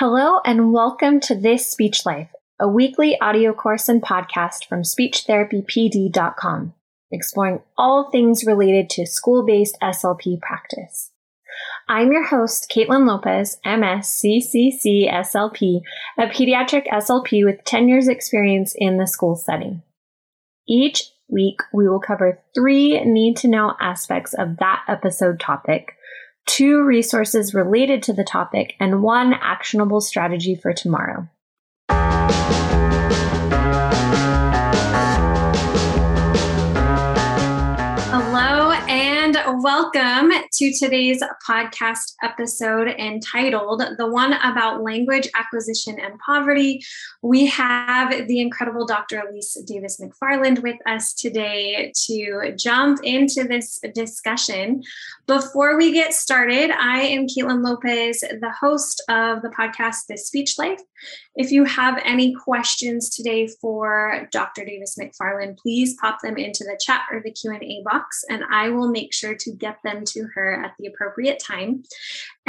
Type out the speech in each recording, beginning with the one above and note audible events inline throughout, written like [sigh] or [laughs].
Hello, and welcome to This Speech Life, a weekly audio course and podcast from SpeechTherapyPD.com, exploring all things related to school based SLP practice. I'm your host, Caitlin Lopez, MS, CCC, SLP, a pediatric SLP with 10 years experience in the school setting. Each week, we will cover three need to know aspects of that episode topic, two resources related to the topic, and one actionable strategy for tomorrow. Hello, and welcome to today's podcast episode entitled The One About Language Acquisition and Poverty. We have the incredible Dr. Elise Davis McFarland with us today to jump into this discussion. Before we get started, I am Caitlin Lopez, the host of the podcast This Speech Life. If you have any questions today for Dr. Davis McFarland, please pop them into the chat or the Q&A box and I will make sure to get them to her at the appropriate time.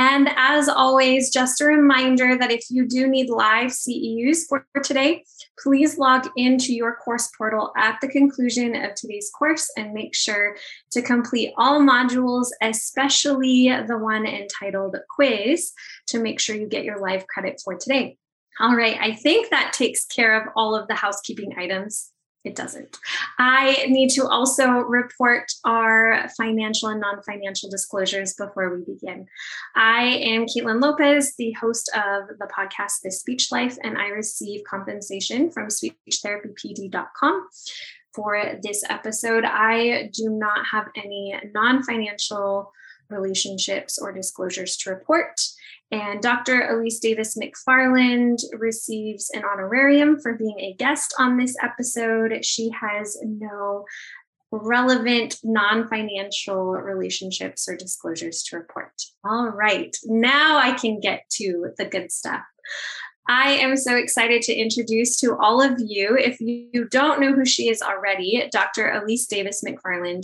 And as always, just a reminder that if you do need live CEUs for today, please log into your course portal at the conclusion of today's course and make sure to complete all modules, especially the one entitled quiz, to make sure you get your live credit for today. All right, I think that takes care of all of the housekeeping items. It doesn't. I need to also report our financial and non financial disclosures before we begin. I am Caitlin Lopez, the host of the podcast This Speech Life, and I receive compensation from speechtherapypd.com. For this episode, I do not have any non financial relationships or disclosures to report. And Dr. Elise Davis McFarland receives an honorarium for being a guest on this episode. She has no relevant non financial relationships or disclosures to report. All right, now I can get to the good stuff. I am so excited to introduce to all of you, if you don't know who she is already, Dr. Elise Davis McFarland.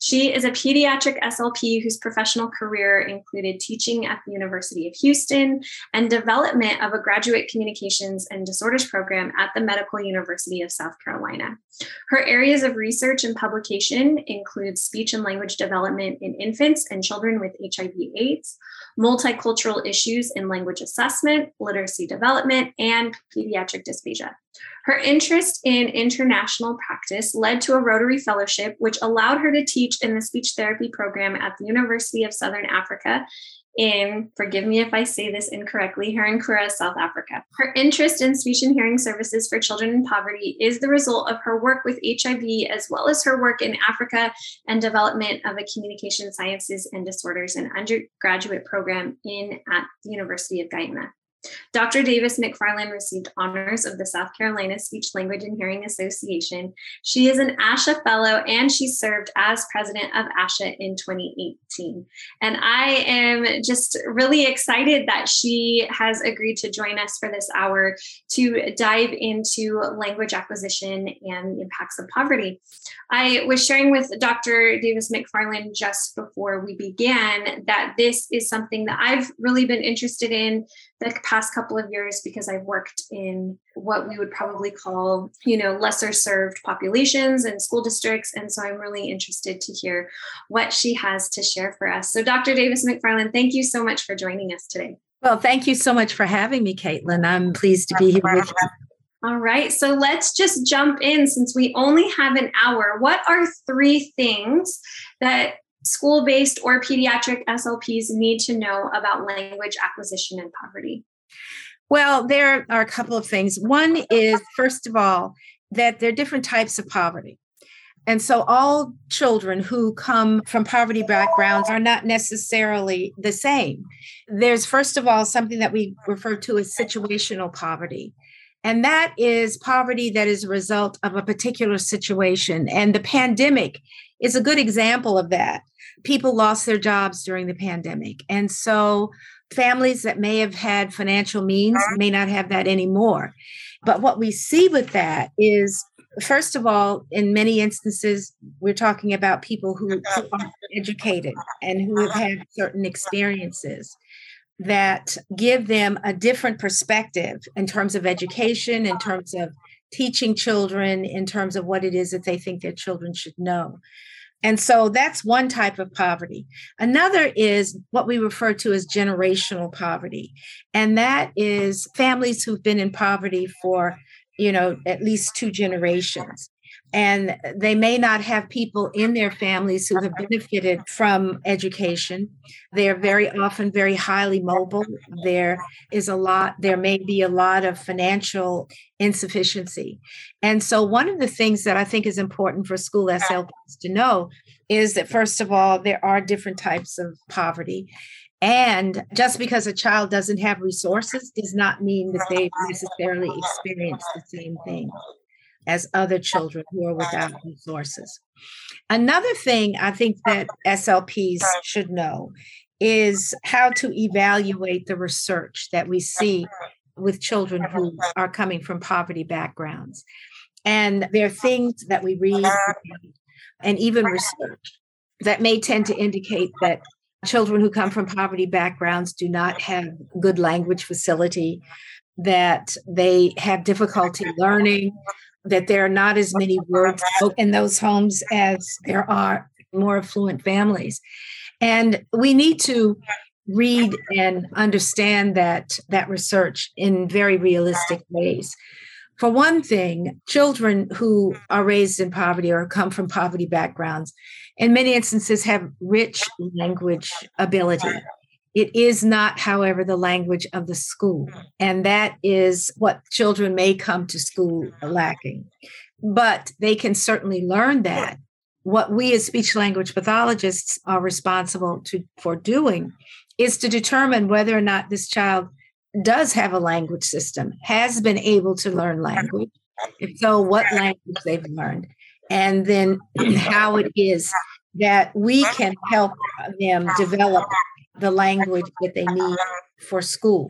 She is a pediatric SLP whose professional career included teaching at the University of Houston and development of a graduate communications and disorders program at the Medical University of South Carolina. Her areas of research and publication include speech and language development in infants and children with HIV/AIDS, multicultural issues in language assessment, literacy development, and pediatric dysphagia. Her interest in international practice led to a Rotary Fellowship, which allowed her to teach in the speech therapy program at the University of Southern Africa in, forgive me if I say this incorrectly, here in Kura, South Africa. Her interest in speech and hearing services for children in poverty is the result of her work with HIV, as well as her work in Africa and development of a communication sciences and disorders and undergraduate program in at the University of Guyana. Dr. Davis McFarland received honors of the South Carolina Speech, Language, and Hearing Association. She is an ASHA Fellow and she served as president of ASHA in 2018. And I am just really excited that she has agreed to join us for this hour to dive into language acquisition and the impacts of poverty. I was sharing with Dr. Davis McFarland just before we began that this is something that I've really been interested in the past couple of years because I've worked in what we would probably call, you know, lesser served populations and school districts. And so I'm really interested to hear what she has to share for us. So, Dr. Davis McFarland, thank you so much for joining us today. Well, thank you so much for having me, Caitlin. I'm pleased to be here with you. All right, so let's just jump in since we only have an hour. What are three things that school based or pediatric SLPs need to know about language acquisition and poverty? Well, there are a couple of things. One is, first of all, that there are different types of poverty. And so all children who come from poverty backgrounds are not necessarily the same. There's, first of all, something that we refer to as situational poverty. And that is poverty that is a result of a particular situation. And the pandemic is a good example of that. People lost their jobs during the pandemic. And so families that may have had financial means may not have that anymore. But what we see with that is, first of all, in many instances, we're talking about people who, who are educated and who have had certain experiences. that give them a different perspective in terms of education, in terms of teaching children, in terms of what it is that they think their children should know. And so that's one type of poverty. Another is what we refer to as generational poverty. And that is families who've been in poverty for, you know, at least two generations and they may not have people in their families who have benefited from education. They're very often very highly mobile. There is a lot there may be a lot of financial insufficiency. And so one of the things that i think is important for school slps to know is that first of all there are different types of poverty. And just because a child doesn't have resources does not mean that they necessarily experience the same thing as other children who are without resources. Another thing I think that SLPs should know is how to evaluate the research that we see with children who are coming from poverty backgrounds. And there are things that we read and even research that may tend to indicate that children who come from poverty backgrounds do not have good language facility, that they have difficulty learning, that there are not as many words in those homes as there are more affluent families. And we need to read and understand that that research in very realistic ways. For one thing, children who are raised in poverty or come from poverty backgrounds, in many instances, have rich language ability. It is not, however, the language of the school. Mm. And that is what children may come to school mm-hmm. lacking. But they can certainly learn that. What we as speech language pathologists are responsible to, for doing is to determine whether or not this child does have a language system, has been able to learn language. If so, what language they've learned, and then [clears throat] how it is that we can help them develop the language that they need for school.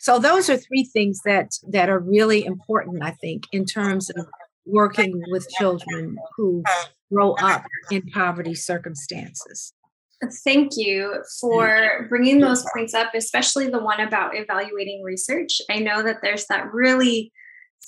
So those are three things that that are really important, I think, in terms of working with children who grow up in poverty circumstances. Thank you for bringing those points up, especially the one about evaluating research. I know that there's that really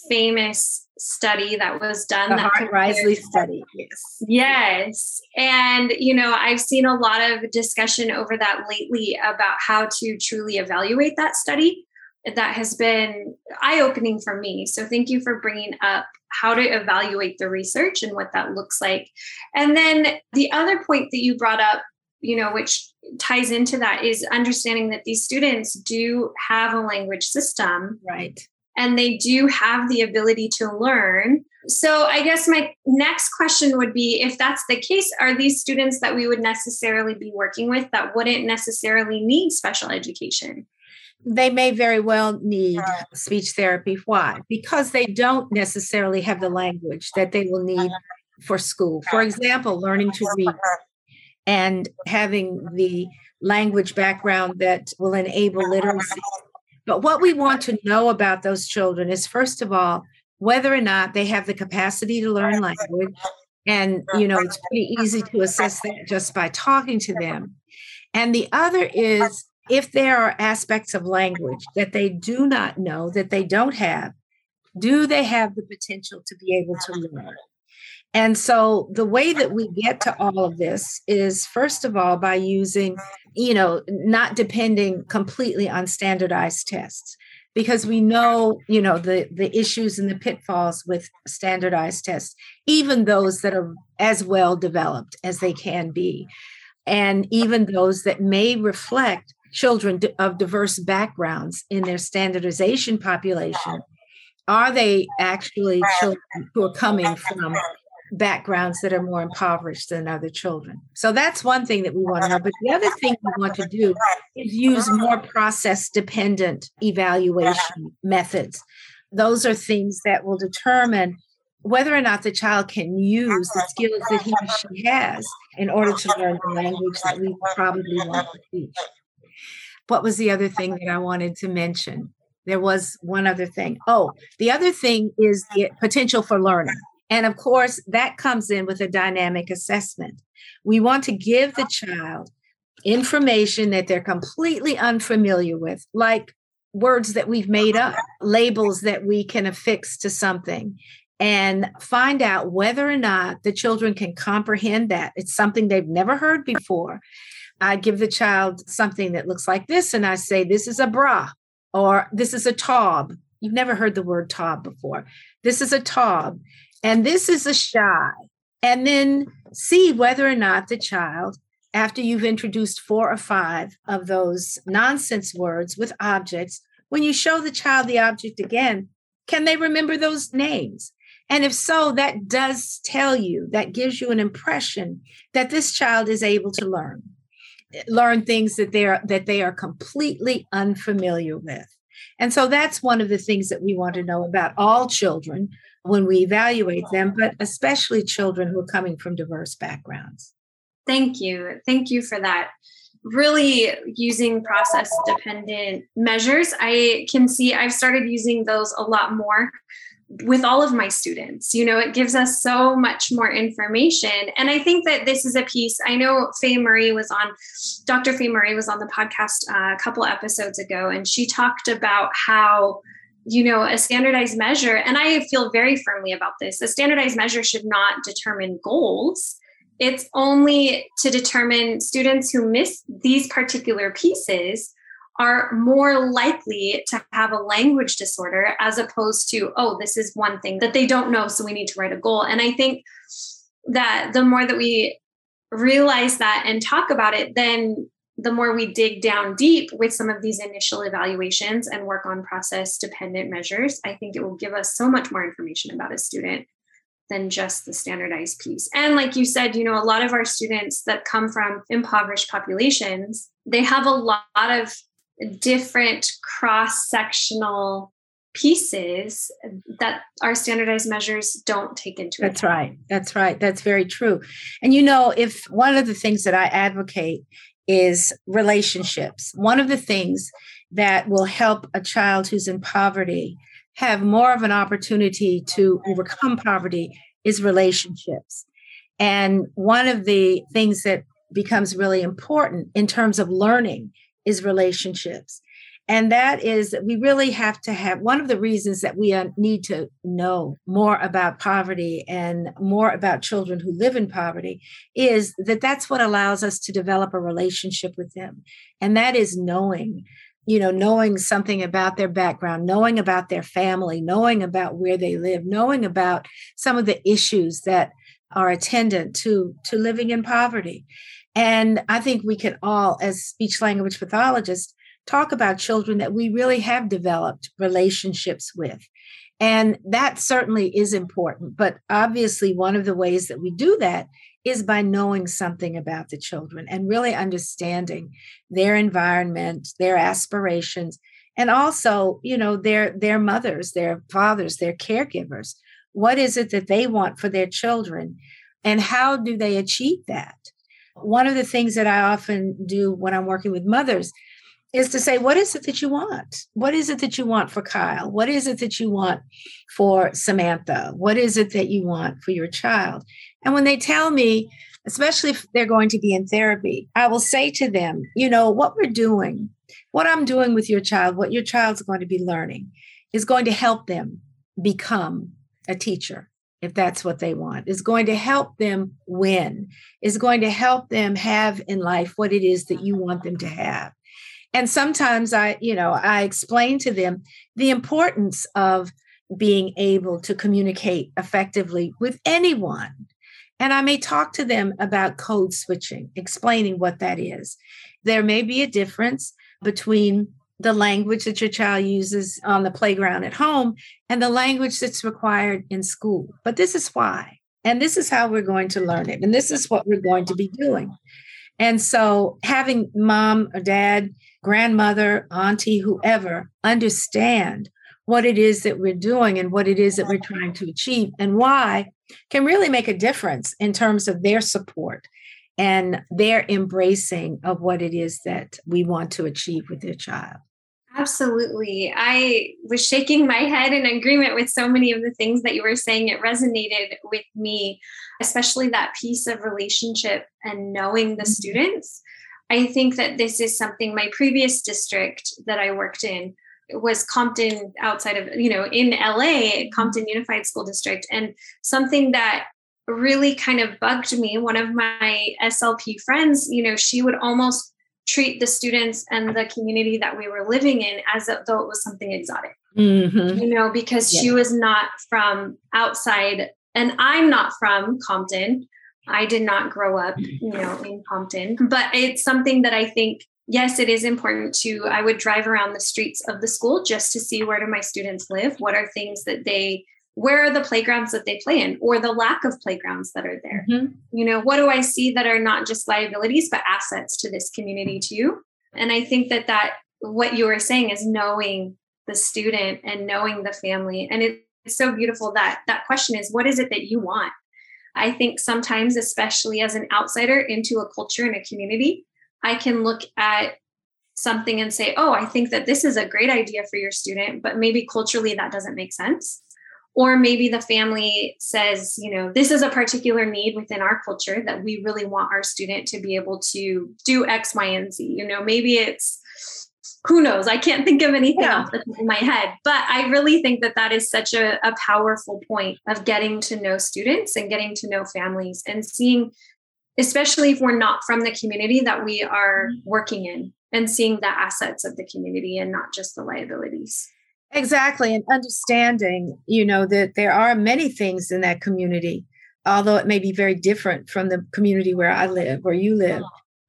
famous study that was done. The that Hart Risley study. Yes. Yes. And, you know, I've seen a lot of discussion over that lately about how to truly evaluate that study. That has been eye opening for me. So, thank you for bringing up how to evaluate the research and what that looks like. And then the other point that you brought up, you know, which ties into that is understanding that these students do have a language system. Right and they do have the ability to learn. So, I guess my next question would be if that's the case, are these students that we would necessarily be working with that wouldn't necessarily need special education? They may very well need speech therapy. Why? Because they don't necessarily have the language that they will need uh-huh. for school. For example, learning to read and having the language background that will enable literacy uh-huh. But what we want to know about those children is, first of all, whether or not they have the capacity to learn language. And, you know, it's pretty easy to assess that just by talking to them. And the other is if there are aspects of language that they do not know, that they don't have, do they have the potential to be able to learn? And so the way that we get to all of this is first of all by using, you know, not depending completely on standardized tests because we know, you know, the the issues and the pitfalls with standardized tests, even those that are as well developed as they can be. And even those that may reflect children of diverse backgrounds in their standardization population are they actually children who are coming from backgrounds that are more impoverished than other children. So that's one thing that we want to know. But the other thing we want to do is use more process dependent evaluation methods. Those are things that will determine whether or not the child can use the skills that he or she has in order to learn the language that we probably want to teach. What was the other thing that I wanted to mention? There was one other thing. Oh, the other thing is the potential for learning. And of course, that comes in with a dynamic assessment. We want to give the child information that they're completely unfamiliar with, like words that we've made up, labels that we can affix to something, and find out whether or not the children can comprehend that. It's something they've never heard before. I give the child something that looks like this, and I say, This is a bra, or this is a tob. You've never heard the word tob before. This is a tob, and this is a shy. And then see whether or not the child after you've introduced four or five of those nonsense words with objects, when you show the child the object again, can they remember those names? And if so, that does tell you, that gives you an impression that this child is able to learn, learn things that they are that they are completely unfamiliar with. And so that's one of the things that we want to know about all children when we evaluate them, but especially children who are coming from diverse backgrounds. Thank you. Thank you for that. Really using process dependent measures. I can see I've started using those a lot more with all of my students. You know, it gives us so much more information. And I think that this is a piece. I know Faye Murray was on, Dr. Faye Murray was on the podcast uh, a couple episodes ago, and she talked about how you know a standardized measure and i feel very firmly about this a standardized measure should not determine goals it's only to determine students who miss these particular pieces are more likely to have a language disorder as opposed to, oh, this is one thing that they don't know, so we need to write a goal. And I think that the more that we realize that and talk about it, then the more we dig down deep with some of these initial evaluations and work on process dependent measures, I think it will give us so much more information about a student than just the standardized piece. And like you said, you know, a lot of our students that come from impoverished populations, they have a lot of different cross sectional pieces that our standardized measures don't take into That's right. That's right. That's very true. And you know, if one of the things that I advocate is relationships, one of the things that will help a child who's in poverty have more of an opportunity to overcome poverty is relationships. And one of the things that becomes really important in terms of learning is relationships. And that is that we really have to have one of the reasons that we uh, need to know more about poverty and more about children who live in poverty is that that's what allows us to develop a relationship with them. And that is knowing you know, knowing something about their background, knowing about their family, knowing about where they live, knowing about some of the issues that are attendant to to living in poverty. And I think we can all, as speech language pathologists, talk about children that we really have developed relationships with. And that certainly is important. But obviously, one of the ways that we do that is by knowing something about the children and really understanding their environment, their aspirations, and also, you know, their their mothers, their fathers, their caregivers. What is it that they want for their children and how do they achieve that? One of the things that I often do when I'm working with mothers is to say, what is it that you want? What is it that you want for Kyle? What is it that you want for Samantha? What is it that you want for your child? And when they tell me, especially if they're going to be in therapy, I will say to them, you know, what we're doing, what I'm doing with your child, what your child's going to be learning is going to help them become a teacher if that's what they want is going to help them win is going to help them have in life what it is that you want them to have and sometimes i you know i explain to them the importance of being able to communicate effectively with anyone and I may talk to them about code switching, explaining what that is. There may be a difference between the language that your child uses on the playground at home and the language that's required in school. But this is why. And this is how we're going to learn it. And this is what we're going to be doing. And so having mom or dad, grandmother, auntie, whoever understand what it is that we're doing and what it is that we're trying to achieve and why can really make a difference in terms of their support and their embracing of what it is that we want to achieve with their child. Absolutely. I was shaking my head in agreement with so many of the things that you were saying. It resonated with me, especially that piece of relationship and knowing the mm-hmm. students. I think that this is something my previous district that I worked in was Compton outside of, you know, in LA, Compton Unified School District. And something that really kind of bugged me, one of my SLP friends, you know, she would almost treat the students and the community that we were living in as though it was something exotic. Mm-hmm. You know, because yeah. she was not from outside, and I'm not from Compton. I did not grow up, you know, in Compton, but it's something that I think yes, it is important to, I would drive around the streets of the school just to see where do my students live? What are things that they, where are the playgrounds that they play in or the lack of playgrounds that are there? Mm-hmm. You know, what do I see that are not just liabilities, but assets to this community too? And I think that that, what you were saying is knowing the student and knowing the family. And it's so beautiful that that question is, what is it that you want? I think sometimes, especially as an outsider into a culture and a community, I can look at something and say, oh, I think that this is a great idea for your student, but maybe culturally that doesn't make sense. Or maybe the family says, you know, this is a particular need within our culture that we really want our student to be able to do X, Y, and Z. You know, maybe it's who knows i can't think of anything yeah. off the top of my head but i really think that that is such a, a powerful point of getting to know students and getting to know families and seeing especially if we're not from the community that we are mm-hmm. working in and seeing the assets of the community and not just the liabilities. Exactly. And understanding, you know, that there are many things in that community, although it may be very different from the community where I live, where you live.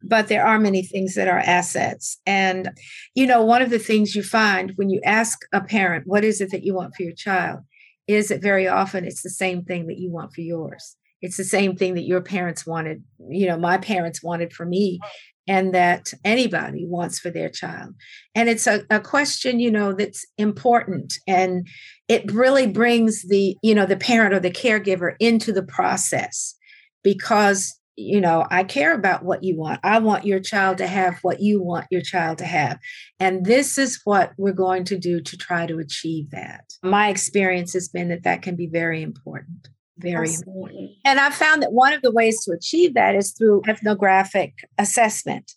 But there are many things that are assets. And, you know, one of the things you find when you ask a parent, what is it that you want for your child, is that very often it's the same thing that you want for yours. It's the same thing that your parents wanted you know my parents wanted for me and that anybody wants for their child. And it's a, a question you know that's important and it really brings the you know the parent or the caregiver into the process because you know i care about what you want i want your child to have what you want your child to have and this is what we're going to do to try to achieve that my experience has been that that can be very important very important. And I found that one of the ways to achieve that is through ethnographic assessment.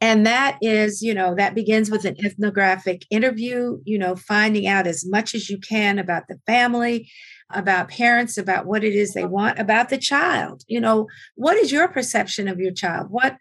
And that is, you know, that begins with an ethnographic interview, you know, finding out as much as you can about the family, about parents, about what it is they want, about the child. You know, what is your perception of your child? What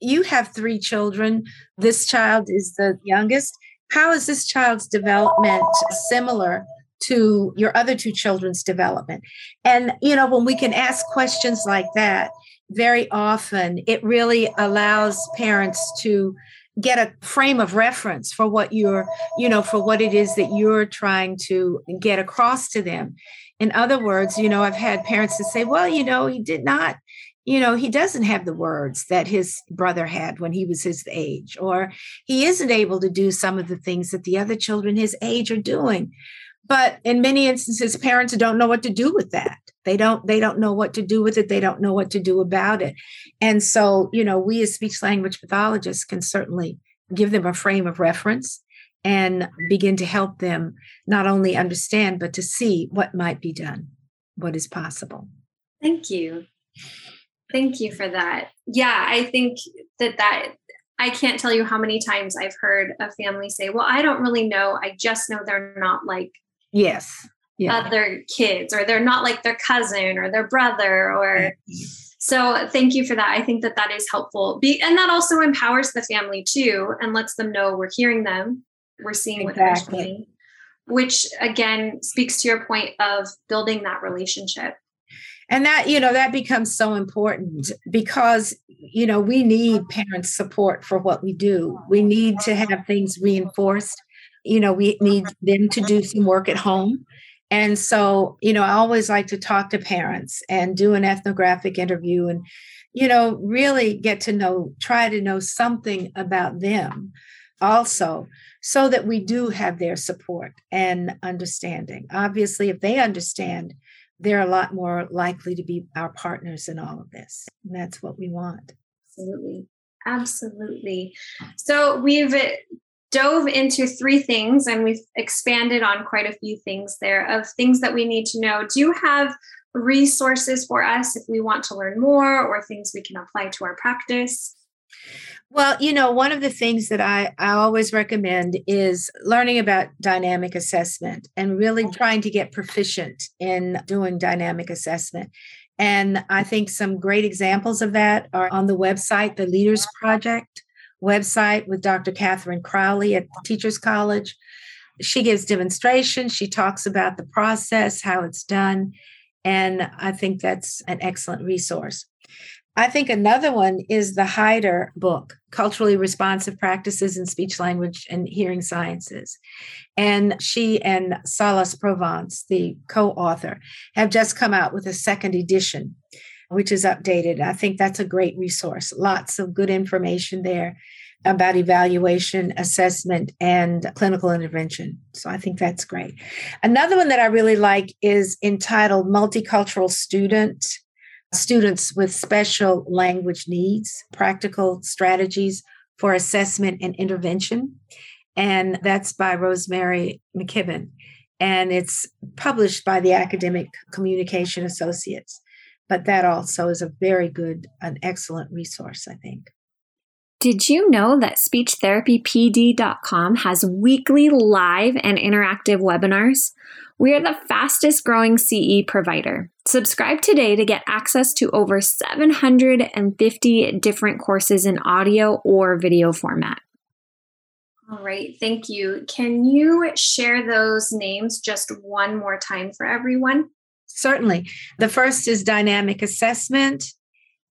you have three children. This child is the youngest. How is this child's development similar to your other two children's development. And, you know, when we can ask questions like that, very often it really allows parents to get a frame of reference for what you're, you know, for what it is that you're trying to get across to them. In other words, you know, I've had parents that say, well, you know, he did not, you know, he doesn't have the words that his brother had when he was his age, or he isn't able to do some of the things that the other children his age are doing. But in many instances parents don't know what to do with that. They don't they don't know what to do with it. They don't know what to do about it. And so you know we as speech language pathologists can certainly give them a frame of reference and begin to help them not only understand but to see what might be done what is possible. Thank you. Thank you for that. Yeah i think that that I can't tell you how many times I've heard a family say, Well, I don't really know. I just know they're not like yes yeah. other kids or they're not like their cousin or their brother or so thank you for that. I think that that is helpful. Be, and that also empowers the family too and lets them know we're hearing them we're seeing exactly. what they're saying which again speaks to your point of building that relationship and that you know that becomes so important because you know we need parents support for what we do we need to have things reinforced you know, we need them to do some work at home. And so, you know, I always like to talk to parents and do an ethnographic interview and, you know, really get to know, try to know something about them also, so that we do have their support and understanding. Obviously, if they understand, they're a lot more likely to be our partners in all of this. And that's what we want. Absolutely. Absolutely. So we've uh, dove into three things and we've expanded on quite a few things there of things that we need to know. Do you have resources for us if we want to learn more or things we can apply to our practice? Well, you know, one of the things that I, I always recommend is learning about dynamic assessment and really trying to get proficient in doing dynamic assessment. And I think some great examples of that are on the website, the Leaders Project website with Dr. Catherine Crowley at Teachers College. She gives demonstrations, she talks about the process, how it's done. And I think that's an excellent resource. I think another one is the Hyter book, Culturally Responsive Practices in Speech, Language, and Hearing Sciences. And she and Salas-Provance, the co author, have just come out with a second edition, which is updated. I think that's a great resource. Lots of good information there about evaluation, assessment, and clinical intervention. So I think that's great. Another one that I really like is entitled Multicultural Student students with special language needs, practical strategies for assessment and intervention. And that's by Rosemary McKibben. And it's published by the Academic Communication Associates. But that also is a very good, an excellent resource, I think. Did you know that speechtherapypd.com has weekly live and interactive webinars? We are the fastest growing CE provider. Subscribe today to get access to over 750 different courses in audio or video format. All right, thank you. Can you share those names just one more time for everyone? Certainly. The first is dynamic assessment.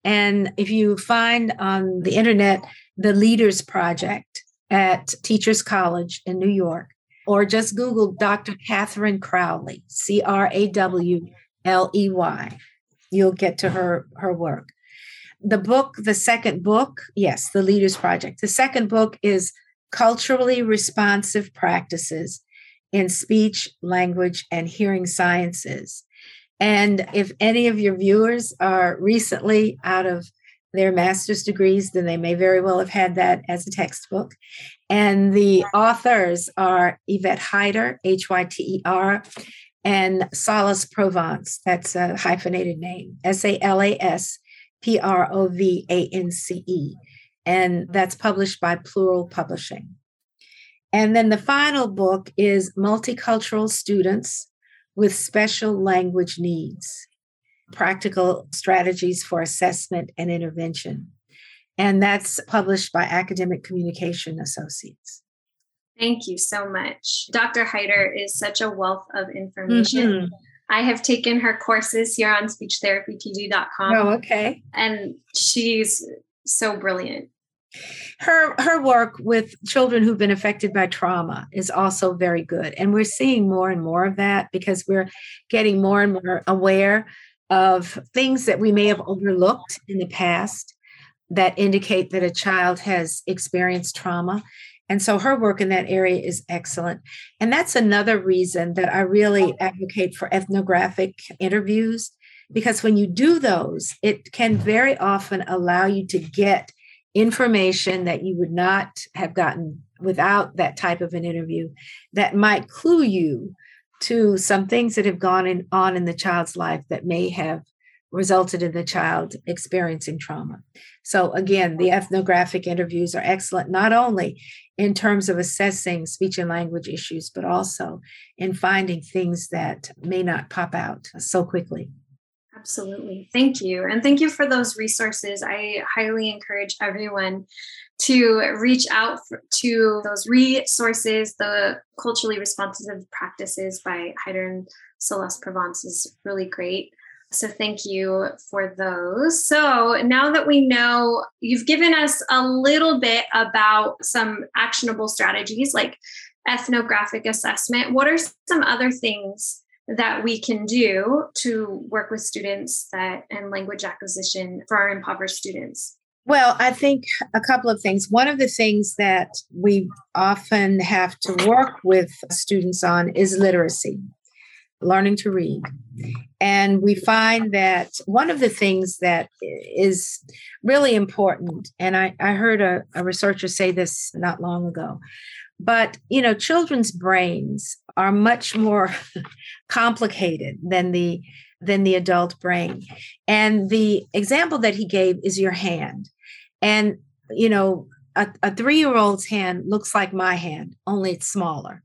And if you find on the internet the Leaders Project at Teachers College in New York, or just Google Dr. Catherine Crowley, C R A W L E Y. You'll get to her her work. The book, the second book, yes, the Leaders Project. The second book is Culturally Responsive Practices in Speech, Language, and Hearing Sciences. And if any of your viewers are recently out of their master's degrees, then they may very well have had that as a textbook. And the authors are Yvette Hyter, H Y T E R, and Salas-Provance. That's a hyphenated name, S A L A S P R O V A N C E. And that's published by Plural Publishing. And then the final book is Multicultural Students with Special Language Needs practical strategies for assessment and intervention. And that's published by Academic Communication Associates. Thank you so much. Dr. Hyter is such a wealth of information. Mm-hmm. I have taken her courses here on speechtherapypd.com. Oh, okay. And she's so brilliant. Her her work with children who've been affected by trauma is also very good. And we're seeing more and more of that because we're getting more and more aware of things that we may have overlooked in the past that indicate that a child has experienced trauma. And so her work in that area is excellent. And that's another reason that I really advocate for ethnographic interviews, because when you do those, it can very often allow you to get information that you would not have gotten without that type of an interview that might clue you to some things that have gone in, on in the child's life that may have resulted in the child experiencing trauma. So, again, the ethnographic interviews are excellent, not only in terms of assessing speech and language issues, but also in finding things that may not pop out so quickly. Absolutely. Thank you. And thank you for those resources. I highly encourage everyone to reach out to those resources. The culturally responsive practices by Hyter and Salas-Provance is really great. So thank you for those. So now that we know you've given us a little bit about some actionable strategies like ethnographic assessment, what are some other things that we can do to work with students that and language acquisition for our impoverished students? Well, I think a couple of things. One of the things that we often have to work with students on is literacy, learning to read. And we find that one of the things that is really important, and I, I heard a, a researcher say this not long ago, but you know, children's brains are much more [laughs] complicated than the than the adult brain. And the example that he gave is your hand. And you know, a, a three year old's hand looks like my hand, only it's smaller.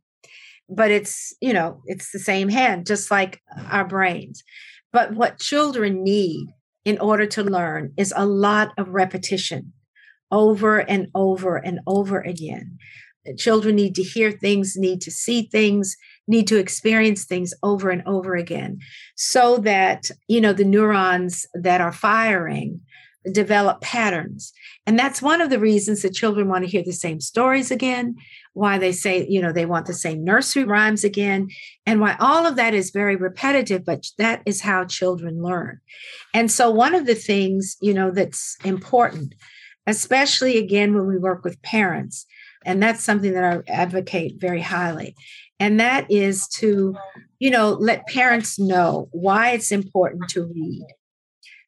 But it's, you know, it's the same hand, just like our brains. But what children need in order to learn is a lot of repetition over and over and over again. Children need to hear things, need to see things, need to experience things over and over again so that, you know, the neurons that are firing develop patterns. And that's one of the reasons that children want to hear the same stories again, why they say, you know, they want the same nursery rhymes again, and why all of that is very repetitive, but that is how children learn. And so, one of the things, you know, that's important, especially again when we work with parents, and that's something that I advocate very highly, and that is to you know let parents know why it's important to read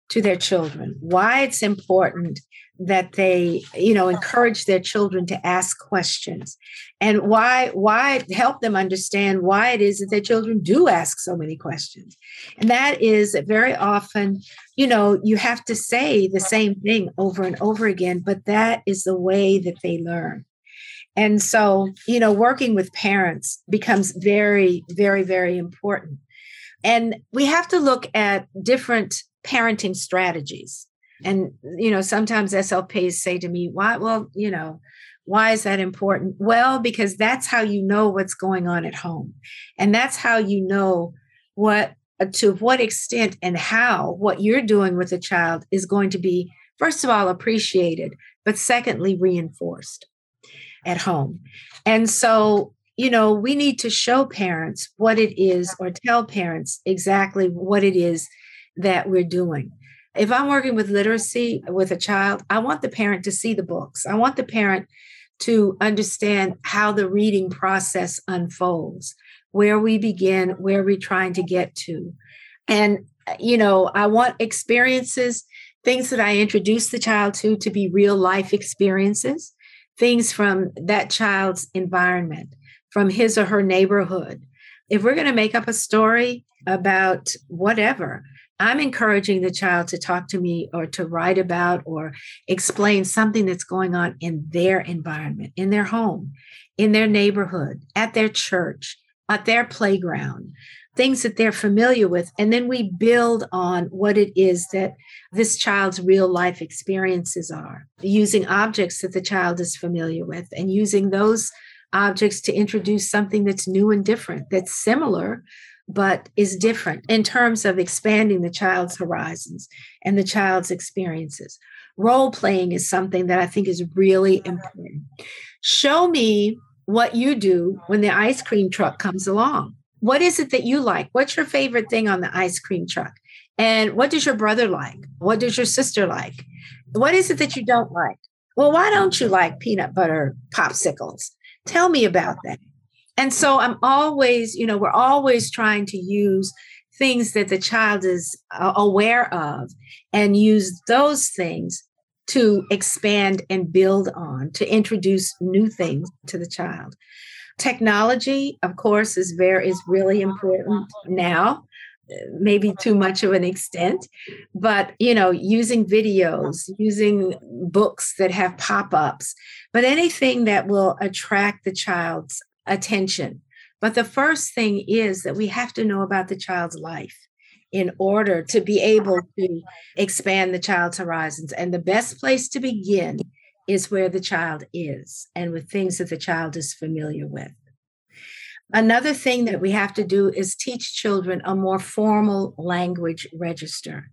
to their children why it's important that they you know encourage their children to ask questions and why why help them understand why it is that their children do ask so many questions. And that is that very often you know you have to say the same thing over and over again but that is the way that they learn and so, you know, working with parents becomes very, very, very important. And we have to look at different parenting strategies. And, you know, sometimes SLPs say to me, why, well, you know, why is that important? Well, because that's how you know what's going on at home. And that's how you know what, uh, to what extent and how what you're doing with a child is going to be, first of all, appreciated, but secondly, reinforced at home. And so, you know, we need to show parents what it is or tell parents exactly what it is that we're doing. If I'm working with literacy with a child, I want the parent to see the books. I want the parent to understand how the reading process unfolds, where we begin, where we're trying to get to. And, you know, I want experiences, things that I introduce the child to, to be real life experiences things from that child's environment, from his or her neighborhood. If we're going to make up a story about whatever, I'm encouraging the child to talk to me or to write about or explain something that's going on in their environment, in their home, in their neighborhood, at their church, at their playground, things that they're familiar with. And then we build on what it is that this child's real life experiences are, using objects that the child is familiar with and using those objects to introduce something that's new and different, that's similar, but is different in terms of expanding the child's horizons and the child's experiences. Role playing is something that I think is really important. Show me what you do when the ice cream truck comes along what is it that you like? What's your favorite thing on the ice cream truck? And what does your brother like? What does your sister like? What is it that you don't like? Well, why don't you like peanut butter popsicles? Tell me about that. And so I'm always, you know, we're always trying to use things that the child is uh, aware of and use those things to expand and build on, to introduce new things to the child. Technology, of course, is very is really important now maybe too much of an extent but you know using videos using books that have pop-ups but anything that will attract the child's attention but the first thing is that we have to know about the child's life in order to be able to expand the child's horizons and the best place to begin is where the child is and with things that the child is familiar with. Another thing that we have to do is teach children a more formal language register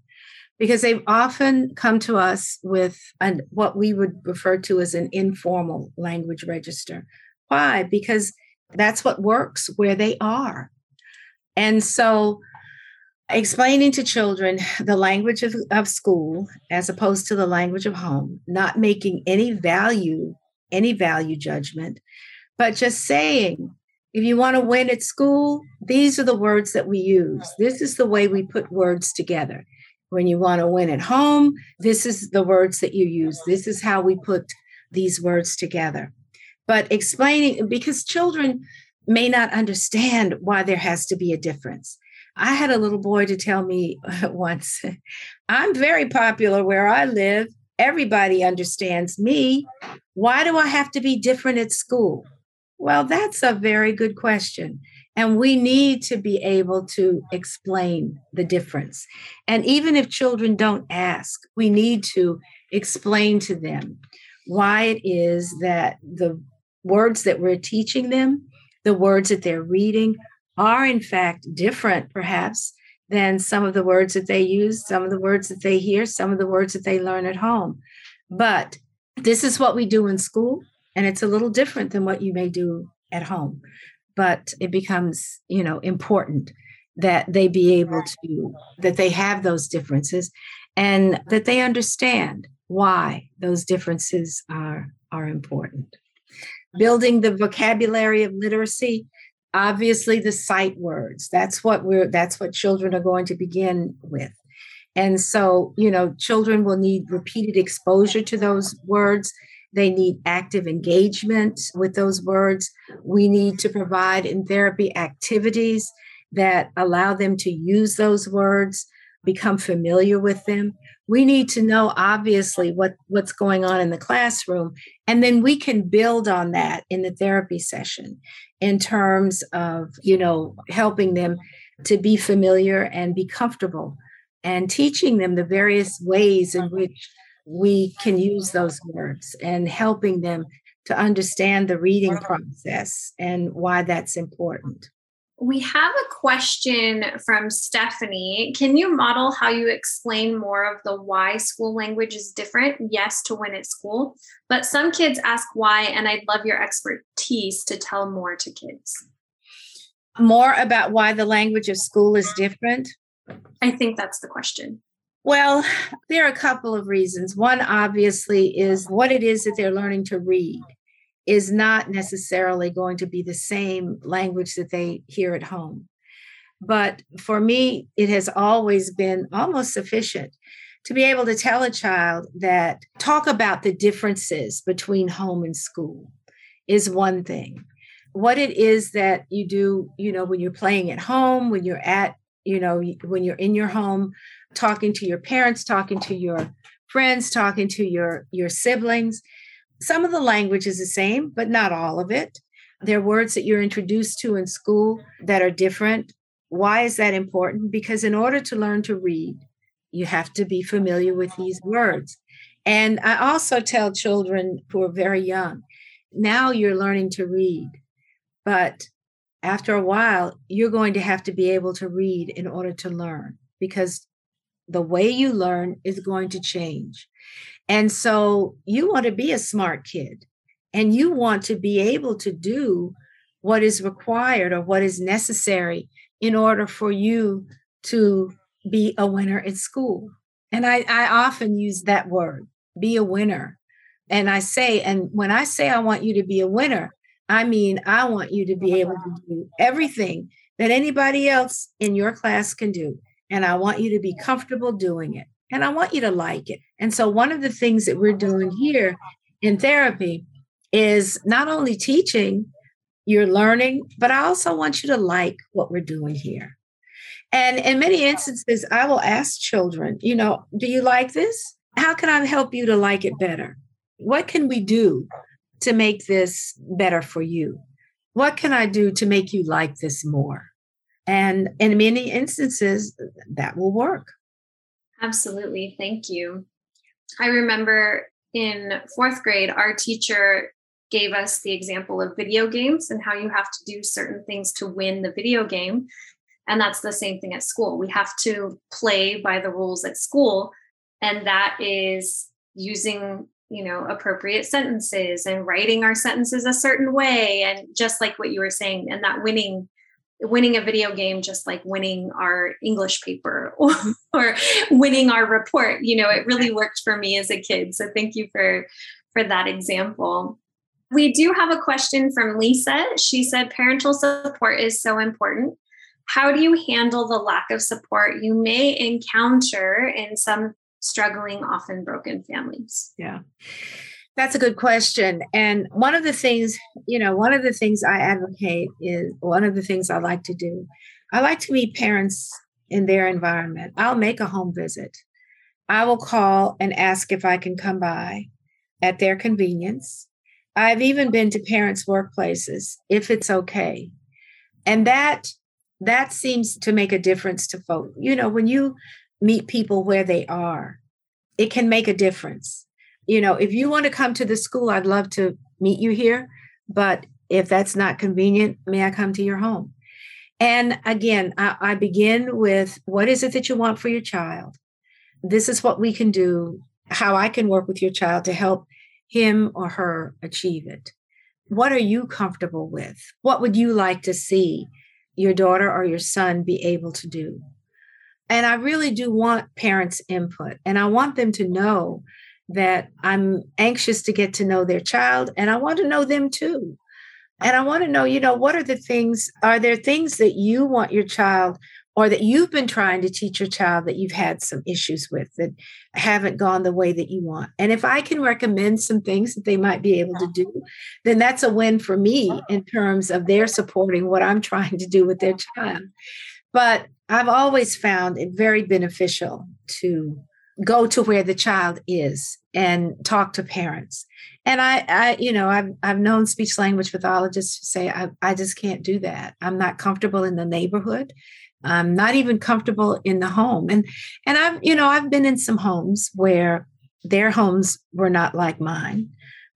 because they've often come to us with an, what we would refer to as an informal language register. Why? Because that's what works where they are. And so explaining to children the language of, of school as opposed to the language of home, not making any value, any value judgment, but just saying, if you want to win at school, these are the words that we use. This is the way we put words together. When you want to win at home, this is the words that you use. This is how we put these words together. But explaining, because children may not understand why there has to be a difference. I had a little boy to tell me [laughs] once, I'm very popular where I live, everybody understands me. Why do I have to be different at school? Well, that's a very good question. And we need to be able to explain the difference. And even if children don't ask, we need to explain to them why it is that the words that we're teaching them, the words that they're reading, are in fact different, perhaps, than some of the words that they use, some of the words that they hear, some of the words that they learn at home. But this is what we do in school, and it's a little different than what you may do at home. But it becomes, you know, important that they be able to, that they have those differences and that they understand why those differences are, are important. Mm-hmm. Building the vocabulary of literacy, obviously the sight words. That's what we're that's what children are going to begin with. And so you know children will need repeated exposure to those words. They need active engagement with those words. We need to provide in therapy activities that allow them to use those words become familiar with them we need to know obviously what what's going on in the classroom and then we can build on that in the therapy session in terms of you know helping them to be familiar and be comfortable and teaching them the various ways in which we can use those words and helping them to understand the reading process and why that's important we have a question from Stephanie. Can you model how you explain more of the why school language is different? Yes, to win at school, but some kids ask why, and I'd love your expertise to tell more to kids. More about why the language of school is different? I think that's the question. Well, there are a couple of reasons. One, obviously, is what it is that they're learning to read is not necessarily going to be the same language that they hear at home. But for me, it has always been almost sufficient to be able to tell a child that talk about the differences between home and school is one thing. What it is that you do, you know, when you're playing at home, when you're at, you know, when you're in your home, talking to your parents, talking to your friends, talking to your your siblings, some of the language is the same, but not all of it. There are words that you're introduced to in school that are different. Why is that important? Because in order to learn to read, you have to be familiar with these words. And I also tell children who are very young now you're learning to read, but after a while, you're going to have to be able to read in order to learn because the way you learn is going to change. And so you want to be a smart kid and you want to be able to do what is required or what is necessary in order for you to be a winner at school. And I, I often use that word, be a winner. And I say, and when I say I want you to be a winner, I mean, I want you to be oh, able to do everything that anybody else in your class can do. And I want you to be comfortable doing it and I want you to like it. And so, one of the things that we're doing here in therapy is not only teaching, you're learning, but I also want you to like what we're doing here. And in many instances, I will ask children, you know, do you like this? How can I help you to like it better? What can we do to make this better for you? What can I do to make you like this more? And in many instances, that will work. Absolutely. Thank you. I remember in fourth grade, our teacher gave us the example of video games and how you have to do certain things to win the video game. And that's the same thing at school. We have to play by the rules at school. And that is using, you know, appropriate sentences and writing our sentences a certain way. And just like what you were saying, and that winning winning a video game just like winning our english paper [laughs] or. Or, winning our report you know it really worked for me as a kid so thank you for for that example we do have a question from lisa she said parental support is so important how do you handle the lack of support you may encounter in some struggling often broken families yeah that's a good question. And one of the things, you know, one of the things I advocate is one of the things I like to do. I like to meet parents in their environment. I'll make a home visit I will call and ask if I can come by at their convenience. I've even been to parents' workplaces if it's okay. And that that seems to make a difference to folks. You know, when you meet people where they are, it can make a difference. You know, if you want to come to the school, I'd love to meet you here. But if that's not convenient, may I come to your home? And again, I, I begin with what is it that you want for your child? This is what we can do, how I can work with your child to help him or her achieve it. What are you comfortable with? What would you like to see your daughter or your son be able to do? And I really do want parents' input, and I want them to know that I'm anxious to get to know their child, and I want to know them too. And I want to know, you know, what are the things, are there things that you want your child or that you've been trying to teach your child that you've had some issues with that haven't gone the way that you want. And if I can recommend some things that they might be able to do, then that's a win for me in terms of their supporting what I'm trying to do with their child. But I've always found it very beneficial to go to where the child is and talk to parents. And I, I you know, I've I've known speech language pathologists say I, I just can't do that. I'm not comfortable in the neighborhood. I'm not even comfortable in the home. And and I've, you know, I've been in some homes where their homes were not like mine,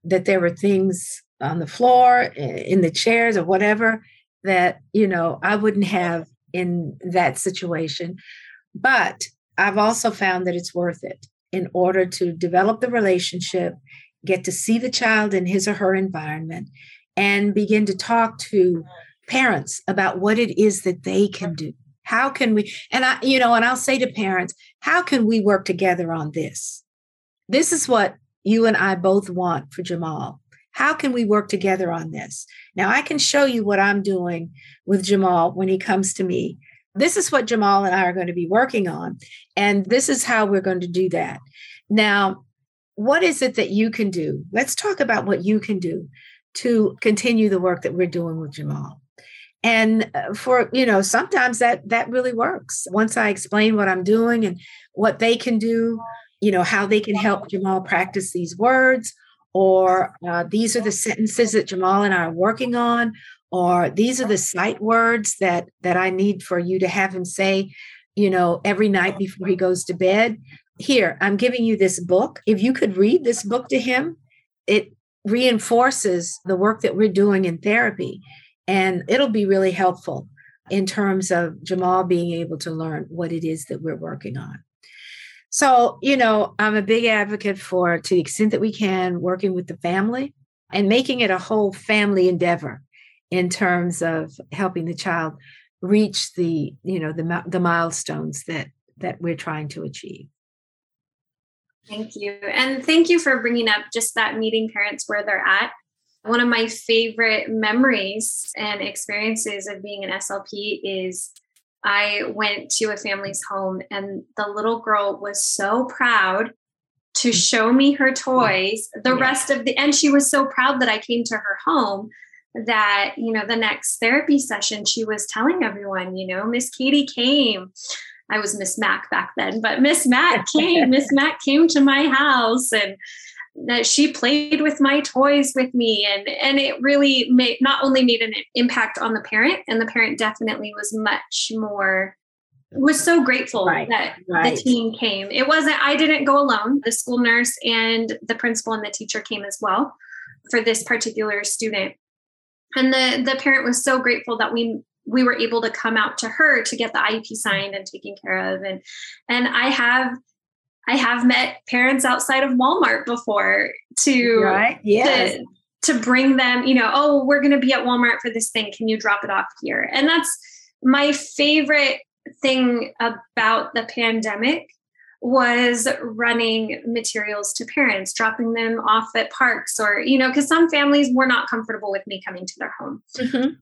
that there were things on the floor, in the chairs, or whatever that, you know, I wouldn't have in that situation. But I've also found that it's worth it in order to develop the relationship, get to see the child in his or her environment, and begin to talk to parents about what it is that they can do how can we, and I, you know, and I'll say to parents, how can we work together on this? This is what you and I both want for Jamal. How can we work together on this? Now, I can show you what I'm doing with Jamal when he comes to me. This is what Jamal and I are going to be working on. And this is how we're going to do that. Now, what is it that you can do? Let's talk about what you can do to continue the work that we're doing with Jamal and uh, for you know sometimes that that really works once i explain what i'm doing and what they can do you know how they can help jamal practice these words or uh, these are the sentences that jamal and i are working on or these are the sight words that that i need for you to have him say you know every night before he goes to bed. Here i'm giving you this book. If you could read this book to him it reinforces the work that we're doing in therapy and it'll be really helpful in terms of Jamal being able to learn what it is that we're working on. So, you know, I'm a big advocate for, to the extent that we can, working with the family and making it a whole family endeavor in terms of helping the child reach the, you know, the, the milestones that that we're trying to achieve. Thank you. And thank you for bringing up just that meeting parents where they're at. One of my favorite memories and experiences of being an SLP is I went to a family's home and the little girl was so proud to mm. show me her toys the yeah. rest of the and she was so proud that I came to her home that you know the next therapy session she was telling everyone you know Miss Katie came. I was Miss Mac back then but Miss Mac [laughs] came Miss Mac came to my house and that she played with my toys with me and and it really made not only made an impact on the parent and the parent definitely was much more was so grateful right, that right. the team came. It wasn't i didn't go alone the school nurse and the principal and the teacher came as well for this particular student and the the parent was so grateful that we we were able to come out to her to get the IEP signed and taken care of and and I have I have met parents outside of Walmart before to right. yes. to, to bring them, you know, oh, we're going to be at Walmart for this thing. Can you drop it off here? And that's my favorite thing about the pandemic was running materials to parents, dropping them off at parks or, you know, because some families were not comfortable with me coming to their home. Mm-hmm.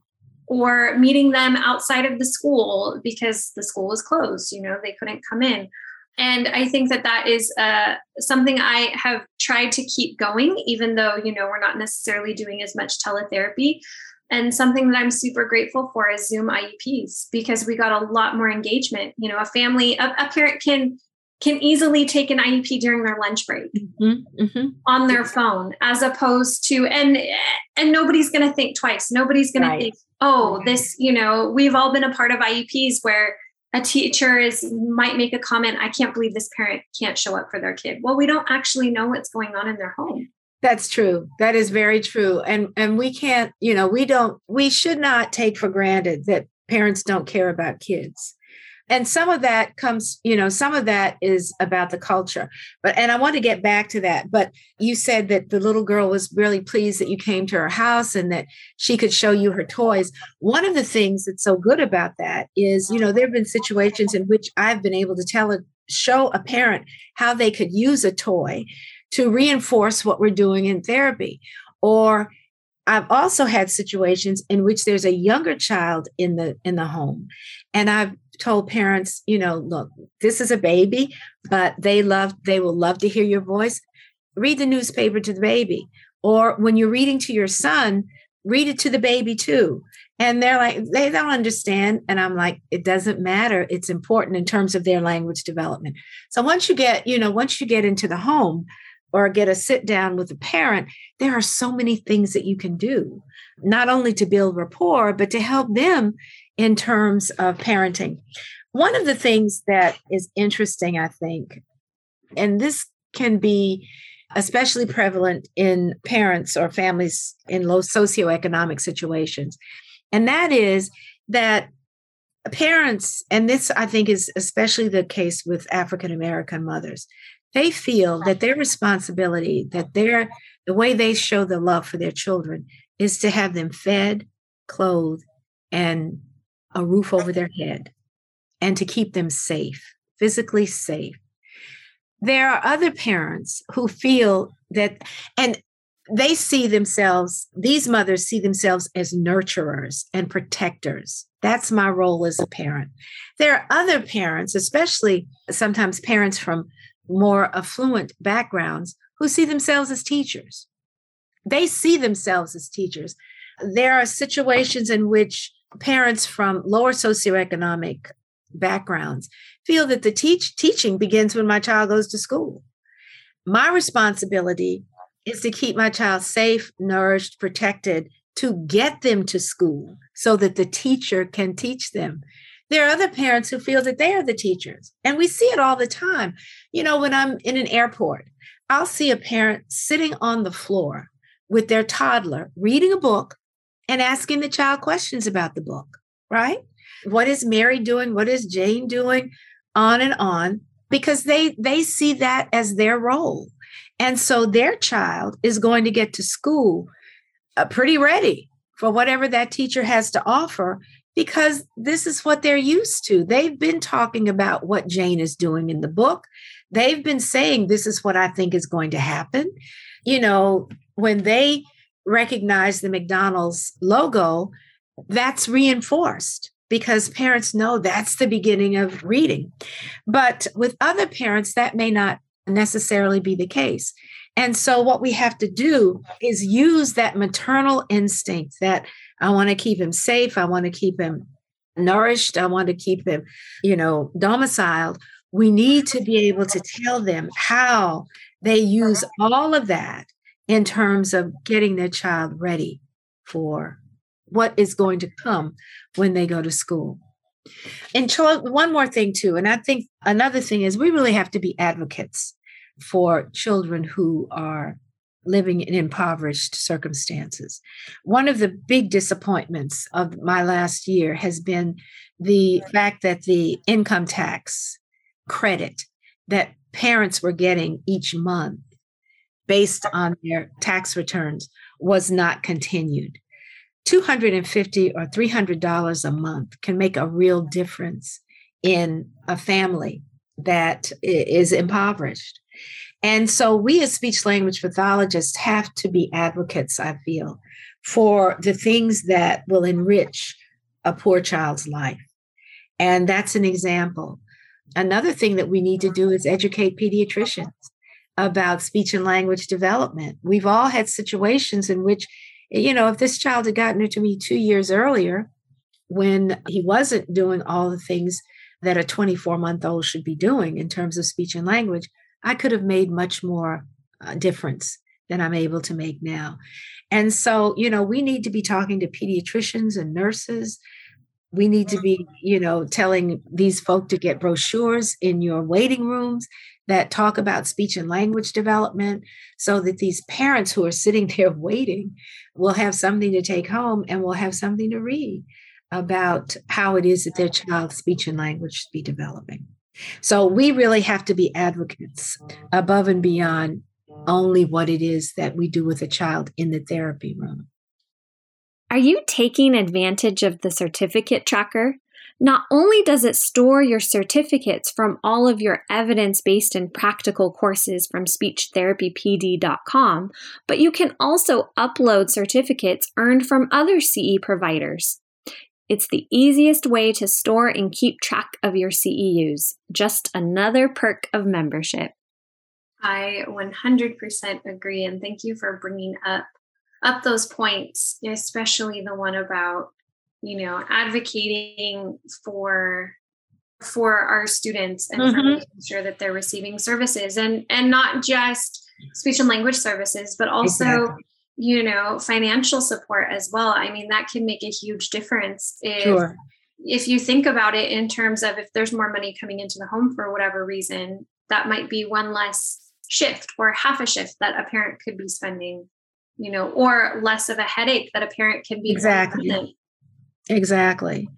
Or meeting them outside of the school because the school was closed, you know, they couldn't come in and i think that that is uh, something i have tried to keep going even though you know we're not necessarily doing as much teletherapy and something that i'm super grateful for is zoom ieps because we got a lot more engagement you know a family a, a parent can can easily take an IEP during their lunch break mm-hmm, mm-hmm. on their phone as opposed to and and nobody's going to think twice. Nobody's going right. to think oh this you know we've all been a part of IEPs where a teacher is might make a comment i can't believe this parent can't show up for their kid well we don't actually know what's going on in their home. That's true. That is very true. And and we can't you know we don't we should not take for granted that parents don't care about kids and some of that comes you know some of that is about the culture. But and i want to get back to that but you said that the little girl was really pleased that you came to her house and that she could show you her toys. One of the things that's so good about that is you know there have been situations in which i've been able to tell a show a parent how they could use a toy to reinforce what we're doing in therapy. Or I've also had situations in which there's a younger child in the in the home. And I've told parents, you know, look, this is a baby, but they love, they will love to hear your voice. Read the newspaper to the baby. Or when you're reading to your son, read it to the baby too. And they're like, they don't understand. And I'm like, it doesn't matter. It's important in terms of their language development. So once you get, you know, once you get into the home or get a sit down with a parent, there are so many things that you can do, not only to build rapport, but to help them in terms of parenting. One of the things that is interesting, I think, and this can be especially prevalent in parents or families in low socioeconomic situations, and that is that parents, and this I think is especially the case with African American mothers, they feel that their responsibility, that their the way they show the love for their children is to have them fed, clothed, and a roof over their head and to keep them safe, physically safe. There are other parents who feel that, and they see themselves, these mothers see themselves as nurturers and protectors. That's my role as a parent. There are other parents, especially sometimes parents from more affluent backgrounds, who see themselves as teachers. They see themselves as teachers. There are situations in which parents from lower socioeconomic backgrounds feel that the teach teaching begins when my child goes to school. My responsibility is to keep my child safe, nourished, protected, to get them to school so that the teacher can teach them. There are other parents who feel that they are the teachers, and we see it all the time. You know, when I'm in an airport, I'll see a parent sitting on the floor with their toddler reading a book and asking the child questions about the book, right? What is Mary doing? What is Jane doing? On and on, because they they see that as their role. And so their child is going to get to school uh, pretty ready for whatever that teacher has to offer because this is what they're used to. They've been talking about what Jane is doing in the book. They've been saying, This is what I think is going to happen. You know, when they recognize the McDonald's logo, that's reinforced because parents know that's the beginning of reading. But with other parents, that may not necessarily be the case. And so, what we have to do is use that maternal instinct that I want to keep him safe, I want to keep him nourished, I want to keep him, you know, domiciled. We need to be able to tell them how they use all of that in terms of getting their child ready for what is going to come when they go to school. And one more thing, too, and I think another thing is we really have to be advocates for children who are living in impoverished circumstances. One of the big disappointments of my last year has been the fact that the income tax credit that parents were getting each month based on their tax returns was not continued. 250 or 300 dollars a month can make a real difference in a family that is impoverished. And so we as speech language pathologists have to be advocates, I feel, for the things that will enrich a poor child's life. And that's an example. Another thing that we need to do is educate pediatricians about speech and language development. We've all had situations in which, you know, if this child had gotten it to me two years earlier when he wasn't doing all the things that a 24 month old should be doing in terms of speech and language, I could have made much more uh, difference than I'm able to make now. And so, you know, we need to be talking to pediatricians and nurses. We need to be, you know, telling these folk to get brochures in your waiting rooms that talk about speech and language development so that these parents who are sitting [laughs] there waiting will have something to take home and will have something to read about how it is that their child's speech and language should be developing. So we really have to be advocates above and beyond only what it is that we do with a child in the therapy room. Are you taking advantage of the certificate tracker? Not only does it store your certificates from all of your evidence based and practical courses from speechtherapypd.com, but you can also upload certificates earned from other CE providers. It's the easiest way to store and keep track of your CEUs. Just another perk of membership. I 100% agree and thank you for bringing up up those points, especially the one about you know advocating for for our students and mm-hmm. for making sure that they're receiving services and and not just speech and language services but also exactly. you know financial support as well i mean that can make a huge difference if sure. if you think about it in terms of if there's more money coming into the home for whatever reason that might be one less shift or half a shift that a parent could be spending you know or less of a headache that a parent can be exactly exactly.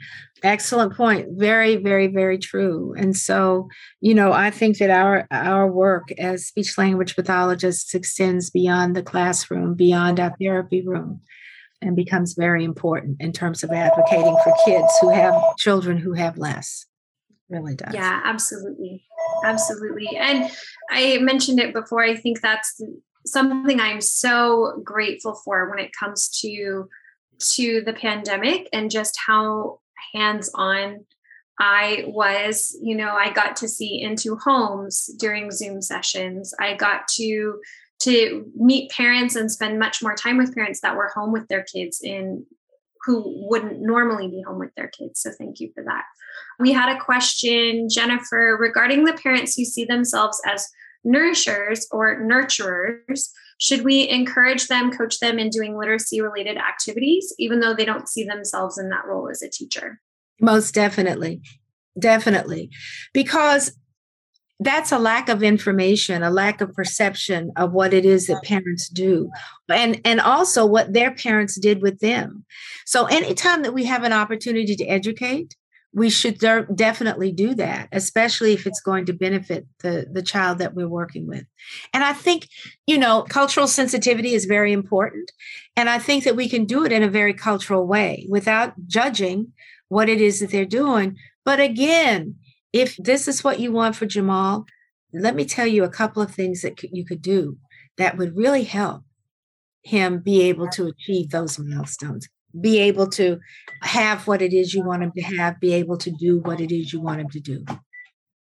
Excellent point. Very very very true. And so you know i think that our our work as speech language pathologists extends beyond the classroom beyond our therapy room and becomes very important in terms of advocating for kids who have children who have less. Really does. Yeah absolutely. Absolutely. And i mentioned it before i think that's something i'm so grateful for when it comes to to the pandemic and just how hands on I was, you know, I got to see into homes during Zoom sessions. I got to to meet parents and spend much more time with parents that were home with their kids in who wouldn't normally be home with their kids. So thank you for that. We had a question, Jennifer, regarding the parents who see themselves as nourishers or nurturers. Should we encourage them, coach them in doing literacy related activities, even though they don't see themselves in that role as a teacher? Most definitely. Definitely. Because that's a lack of information a lack of perception of what it is that parents do and and also what their parents did with them so anytime that we have an opportunity to educate we should de- definitely do that especially if it's going to benefit the the child that we're working with. And i think you know cultural sensitivity is very important and i think that we can do it in a very cultural way without judging what it is that they're doing. But again if this is what you want for jamal let me tell you a couple of things that you could do that would really help him be able to achieve those milestones be able to have what it is you want him to have, be able to do what it is you want him to do.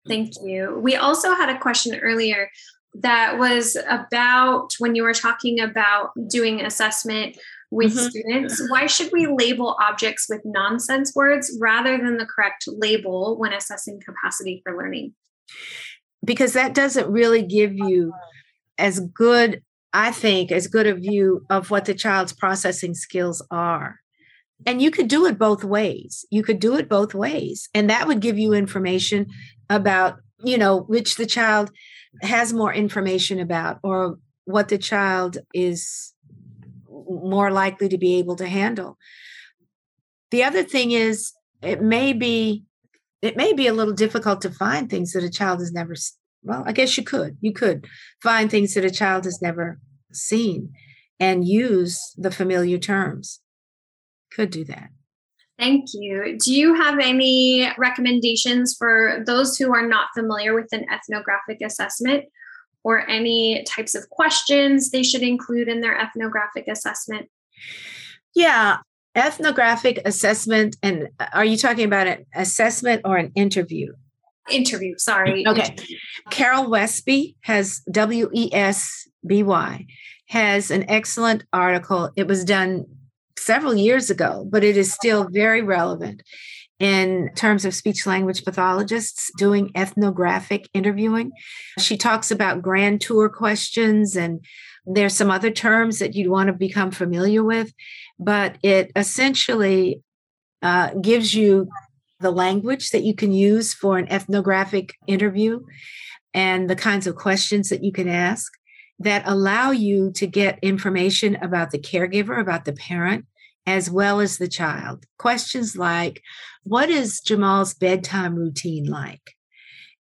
Thank you. We also had a question earlier that was about when you were talking about doing assessment with mm-hmm. students. Why should we label objects with nonsense words rather than the correct label when assessing capacity for learning? Because that doesn't really give you as good I think, as good a view of what the child's processing skills are. And you could do it both ways. You could do it both ways. And that would give you information about, you know, which the child has more information about or what the child is more likely to be able to handle. The other thing is it may be it may be a little difficult to find things that a child has never well, I guess you could. You could find things that a child has never seen and use the familiar terms. Could do that. Thank you. Do you have any recommendations for those who are not familiar with an ethnographic assessment or any types of questions they should include in their ethnographic assessment? Yeah, ethnographic assessment. And uh, are you talking about an assessment or an interview? Interview. Sorry. Okay. Carol Westby has W E S B Y has an excellent article. It was done several years ago, but it is still very relevant. in terms of speech language pathologists doing ethnographic interviewing. She talks about grand tour questions, and there's some other terms that you'd want to become familiar with, but it essentially uh, gives you the language that you can use for an ethnographic interview and the kinds of questions that you can ask that allow you to get information about the caregiver, about the parent, as well as the child. Questions like, What is Jamal's bedtime routine like?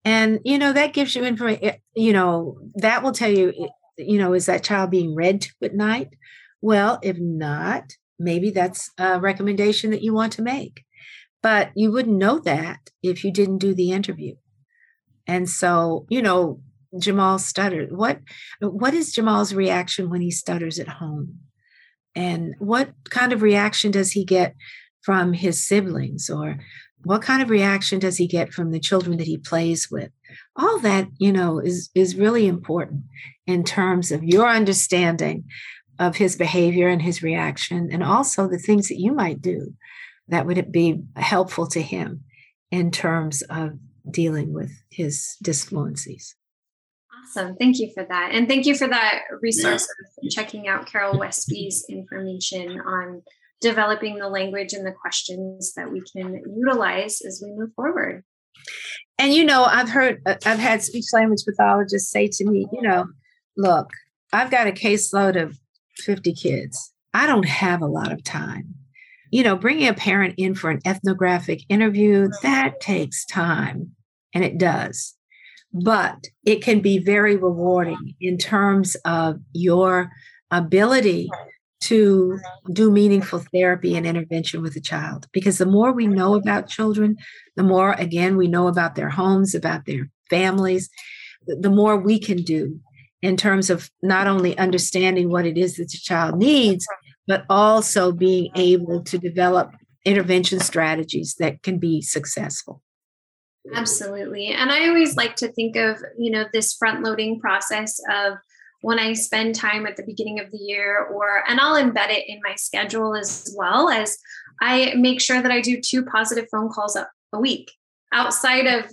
And, you know, that gives you information, eh, you know, that will tell you, eh, you know, is that child being read to at night? Well, if not, maybe that's a recommendation that you want to make. But you wouldn't know that if you didn't do the interview. And so, you know, Jamal stuttered. What what is Jamal's reaction when he stutters at home? And what kind of reaction does he get from his siblings or what kind of reaction does he get from the children that he plays with? All that, you know, is is really important in terms of your understanding of his behavior and his reaction and also the things that you might do that would be helpful to him in terms of dealing with his disfluencies. Awesome. Thank you for that. And thank you for that resource yeah. checking out Carol Westby's information on developing the language and the questions that we can utilize as we move forward. And you know, I've heard I've had speech language pathologists say to me, you know, look, I've got a caseload of 50 kids. I don't have a lot of time. You know, bringing a parent in for an ethnographic interview, that takes time, and it does but it can be very rewarding in terms of your ability to do meaningful therapy and intervention with a child. Because the more we know about children, the more, again, we know about their homes, about their families, the more we can do in terms of not only understanding what it is that the child needs, but also being able to develop intervention strategies that can be successful. Absolutely. And I always like to think of, you know, this front loading process of when I spend time at the beginning of the year or and I'll embed it in my schedule as well as I make sure that I do two positive phone calls a, a week outside of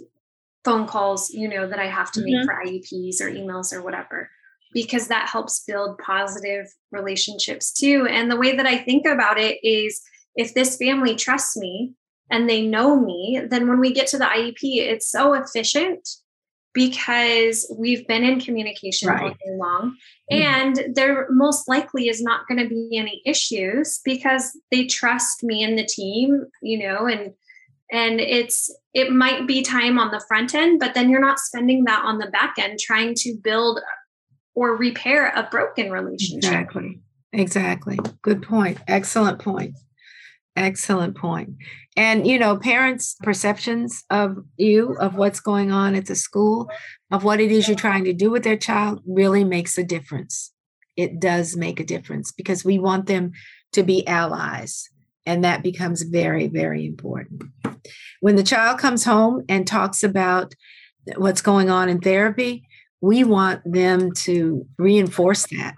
phone calls, you know, that I have to make mm-hmm. for IEPs or emails or whatever because that helps build positive relationships too. And the way that I think about it is if this family trusts me and they know me, then when we get to the IEP, it's so efficient because we've been in communication right. all day long. Mm-hmm. And there most likely is not going to be any issues because they trust me and the team, you know, and and it's it might be time on the front end, but then you're not spending that on the back end trying to build or repair a broken relationship. Exactly. Exactly. Good point. Excellent point. Excellent point. And, you know, parents' perceptions of you, of what's going on at the school, of what it is you're trying to do with their child really makes a difference. It does make a difference because we want them to be allies. And that becomes very, very important. When the child comes home and talks about what's going on in therapy, we want them to reinforce that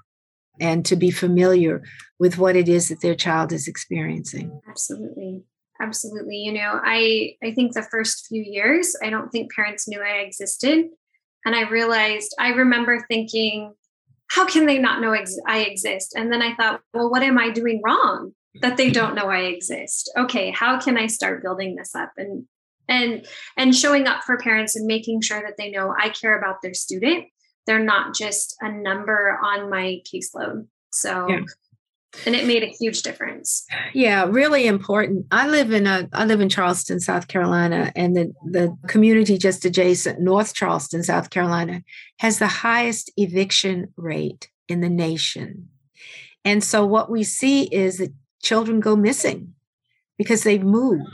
and to be familiar with what it is that their child is experiencing. Absolutely. Absolutely. You know, I I think the first few years, I don't think parents knew I existed. And I realized, I remember thinking, how can they not know ex- I exist? And then I thought, well, what am I doing wrong that they mm-hmm. don't know I exist? Okay, how can I start building this up and and and showing up for parents and making sure that they know I care about their student they're not just a number on my caseload. So yeah. and it made a huge difference. Yeah, really important. I live in a I live in Charleston, South Carolina, and the, the community just adjacent, North Charleston, South Carolina, has the highest eviction rate in the nation. And so what we see is that children go missing because they've moved.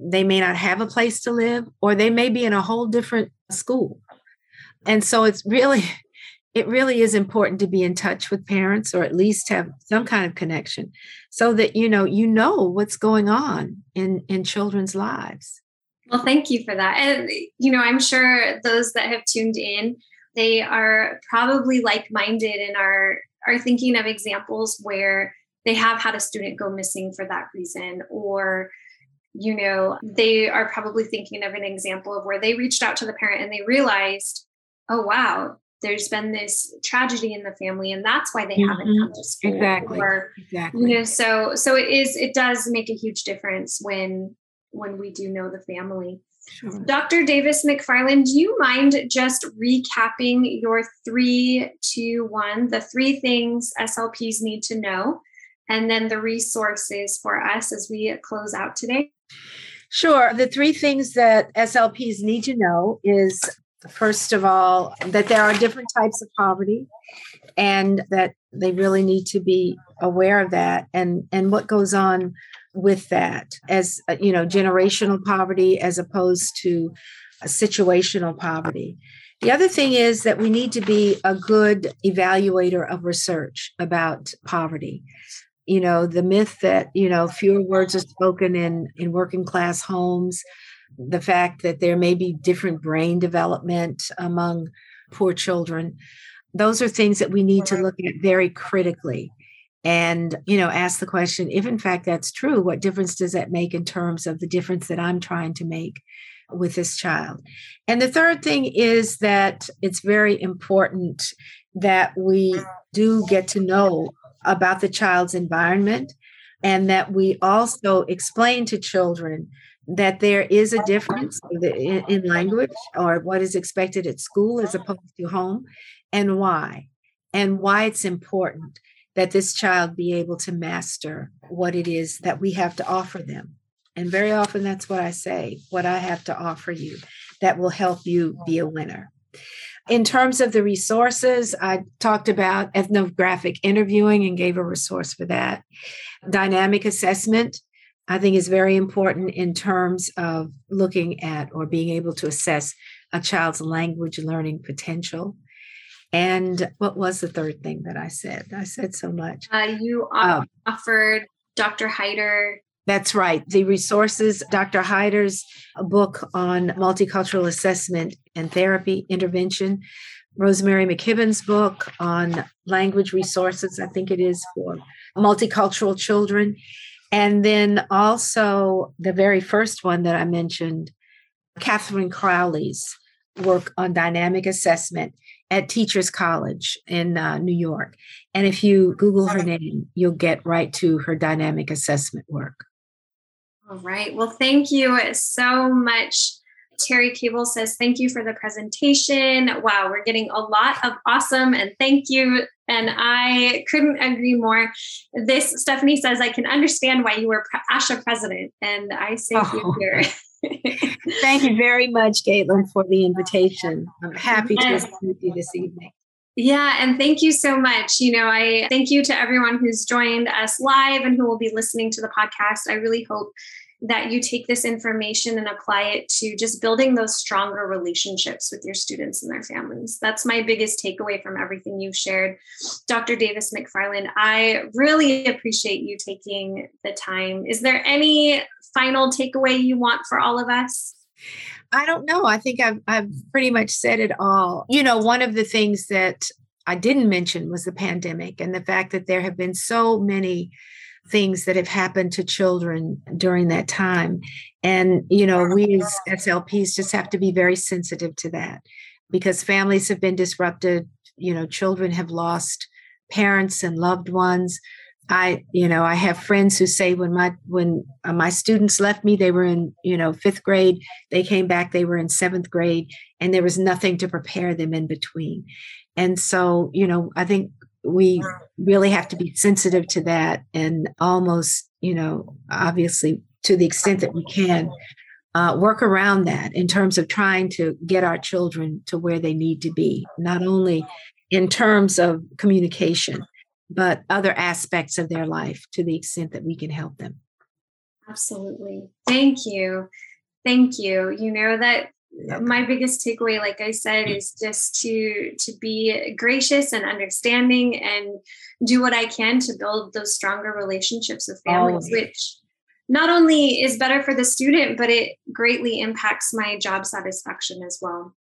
They may not have a place to live, or they may be in a whole different school. And so it's really, [laughs] it really is important to be in touch with parents or at least have some kind of connection so that you know you know what's going on in in children's lives well thank you for that and you know i'm sure those that have tuned in they are probably like-minded and are are thinking of examples where they have had a student go missing for that reason or you know, they are probably thinking of an example of where they reached out to the parent and they realized, oh, wow, there's been this tragedy in the family and that's why they mm-hmm. haven't come to school. Exactly. Or, exactly. You know, so so it is it does make a huge difference when when we do know the family. Sure. Dr. Davis McFarland, do you mind just recapping your three, two, one, the three things SLPs need to know, and then the resources for us as we close out today? Sure. The three things that SLPs need to know is first of all, that there are different types of poverty and that they really need to be aware of that and, and what goes on with that as uh, you know generational poverty as opposed to situational poverty the other thing is that we need to be a good evaluator of research about poverty you know the myth that you know fewer words are spoken in in working class homes the fact that there may be different brain development among poor children those are things that we need to look at very critically and you know ask the question if in fact that's true what difference does that make in terms of the difference that i'm trying to make with this child? And the third thing is that it's very important that we do get to know about the child's environment and that we also explain to children that there is a difference in, language or what is expected at school as opposed to home and why and why it's important that this child be able to master what it is that we have to offer them. And very often that's what I say what I have to offer you that will help you be a winner. In terms of the resources, I talked about ethnographic interviewing and gave a resource for that. Dynamic assessment, I think, is very important in terms of looking at or being able to assess a child's language learning potential. And what was the third thing that I said? I said so much. Uh, you um, offered Dr. Hyter. That's right. The resources, Dr. Hyter's book on multicultural assessment and therapy intervention, Roseberry-McKibbin's book on language resources, I think it is for multicultural children. And then also the very first one that I mentioned, Catherine Crowley's work on dynamic assessment at Teachers College in uh, New York. And if you Google her name, you'll get right to her dynamic assessment work. All right. Well, thank you so much. Terry Cable says, Thank you for the presentation. Wow, we're getting a lot of awesome and thank you. And I couldn't agree more. This, Stephanie says, I can understand why you were ASHA president. And I say oh. here. [laughs] Thank you very much, Caitlin, for the invitation. I'm happy to be with you this evening. Yeah, and thank you so much. You know, I thank you to everyone who's joined us live and who will be listening to the podcast. I really hope that you take this information and apply it to just building those stronger relationships with your students and their families. That's my biggest takeaway from everything you've shared. Dr. Davis McFarland, I really appreciate you taking the time. Is there any final takeaway you want for all of us? I don't know. I think I've I've pretty much said it all. You know, one of the things that I didn't mention was the pandemic and the fact that there have been so many things that have happened to children during that time. And, you know, we as SLPs just have to be very sensitive to that because families have been disrupted. You know, children have lost parents and loved ones. I, you know, I have friends who say when my when uh, my students left me, they were in, you know, fifth grade. They came back, they were in seventh grade, and there was nothing to prepare them in between. And so, you know, I think we really have to be sensitive to that and almost, you know, obviously to the extent that we can, uh, work around that in terms of trying to get our children to where they need to be, not only in terms of communication, but other aspects of their life to the extent that we can help them. Absolutely. Thank you. Thank you. You know that my biggest takeaway like i said mm. is just to to be gracious and understanding and do what i can to build those stronger relationships with families oh. which not only is better for the student but it greatly impacts my job satisfaction as well.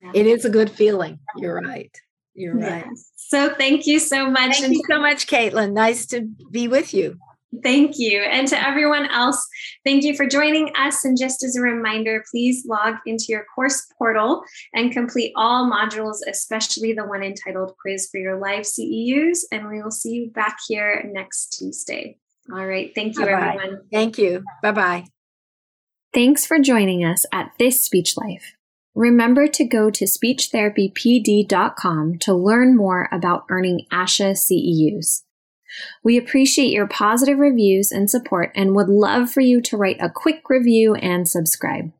Yeah. it is a good feeling. You're right. You're right. So thank you so much thank you so much caitlin. Nice to be with you Thank you. And to everyone else, thank you for joining us. And just as a reminder, please log into your course portal and complete all modules, especially the one entitled Quiz for Your Life CEUs. And we will see you back here next Tuesday. All right. Thank you, Bye-bye. everyone. Thank you. Bye bye. Thanks for joining us at This Speech Life. Remember to go to speechtherapypd.com to learn more about earning ASHA CEUs. We appreciate your positive reviews and support and would love for you to write a quick review and subscribe.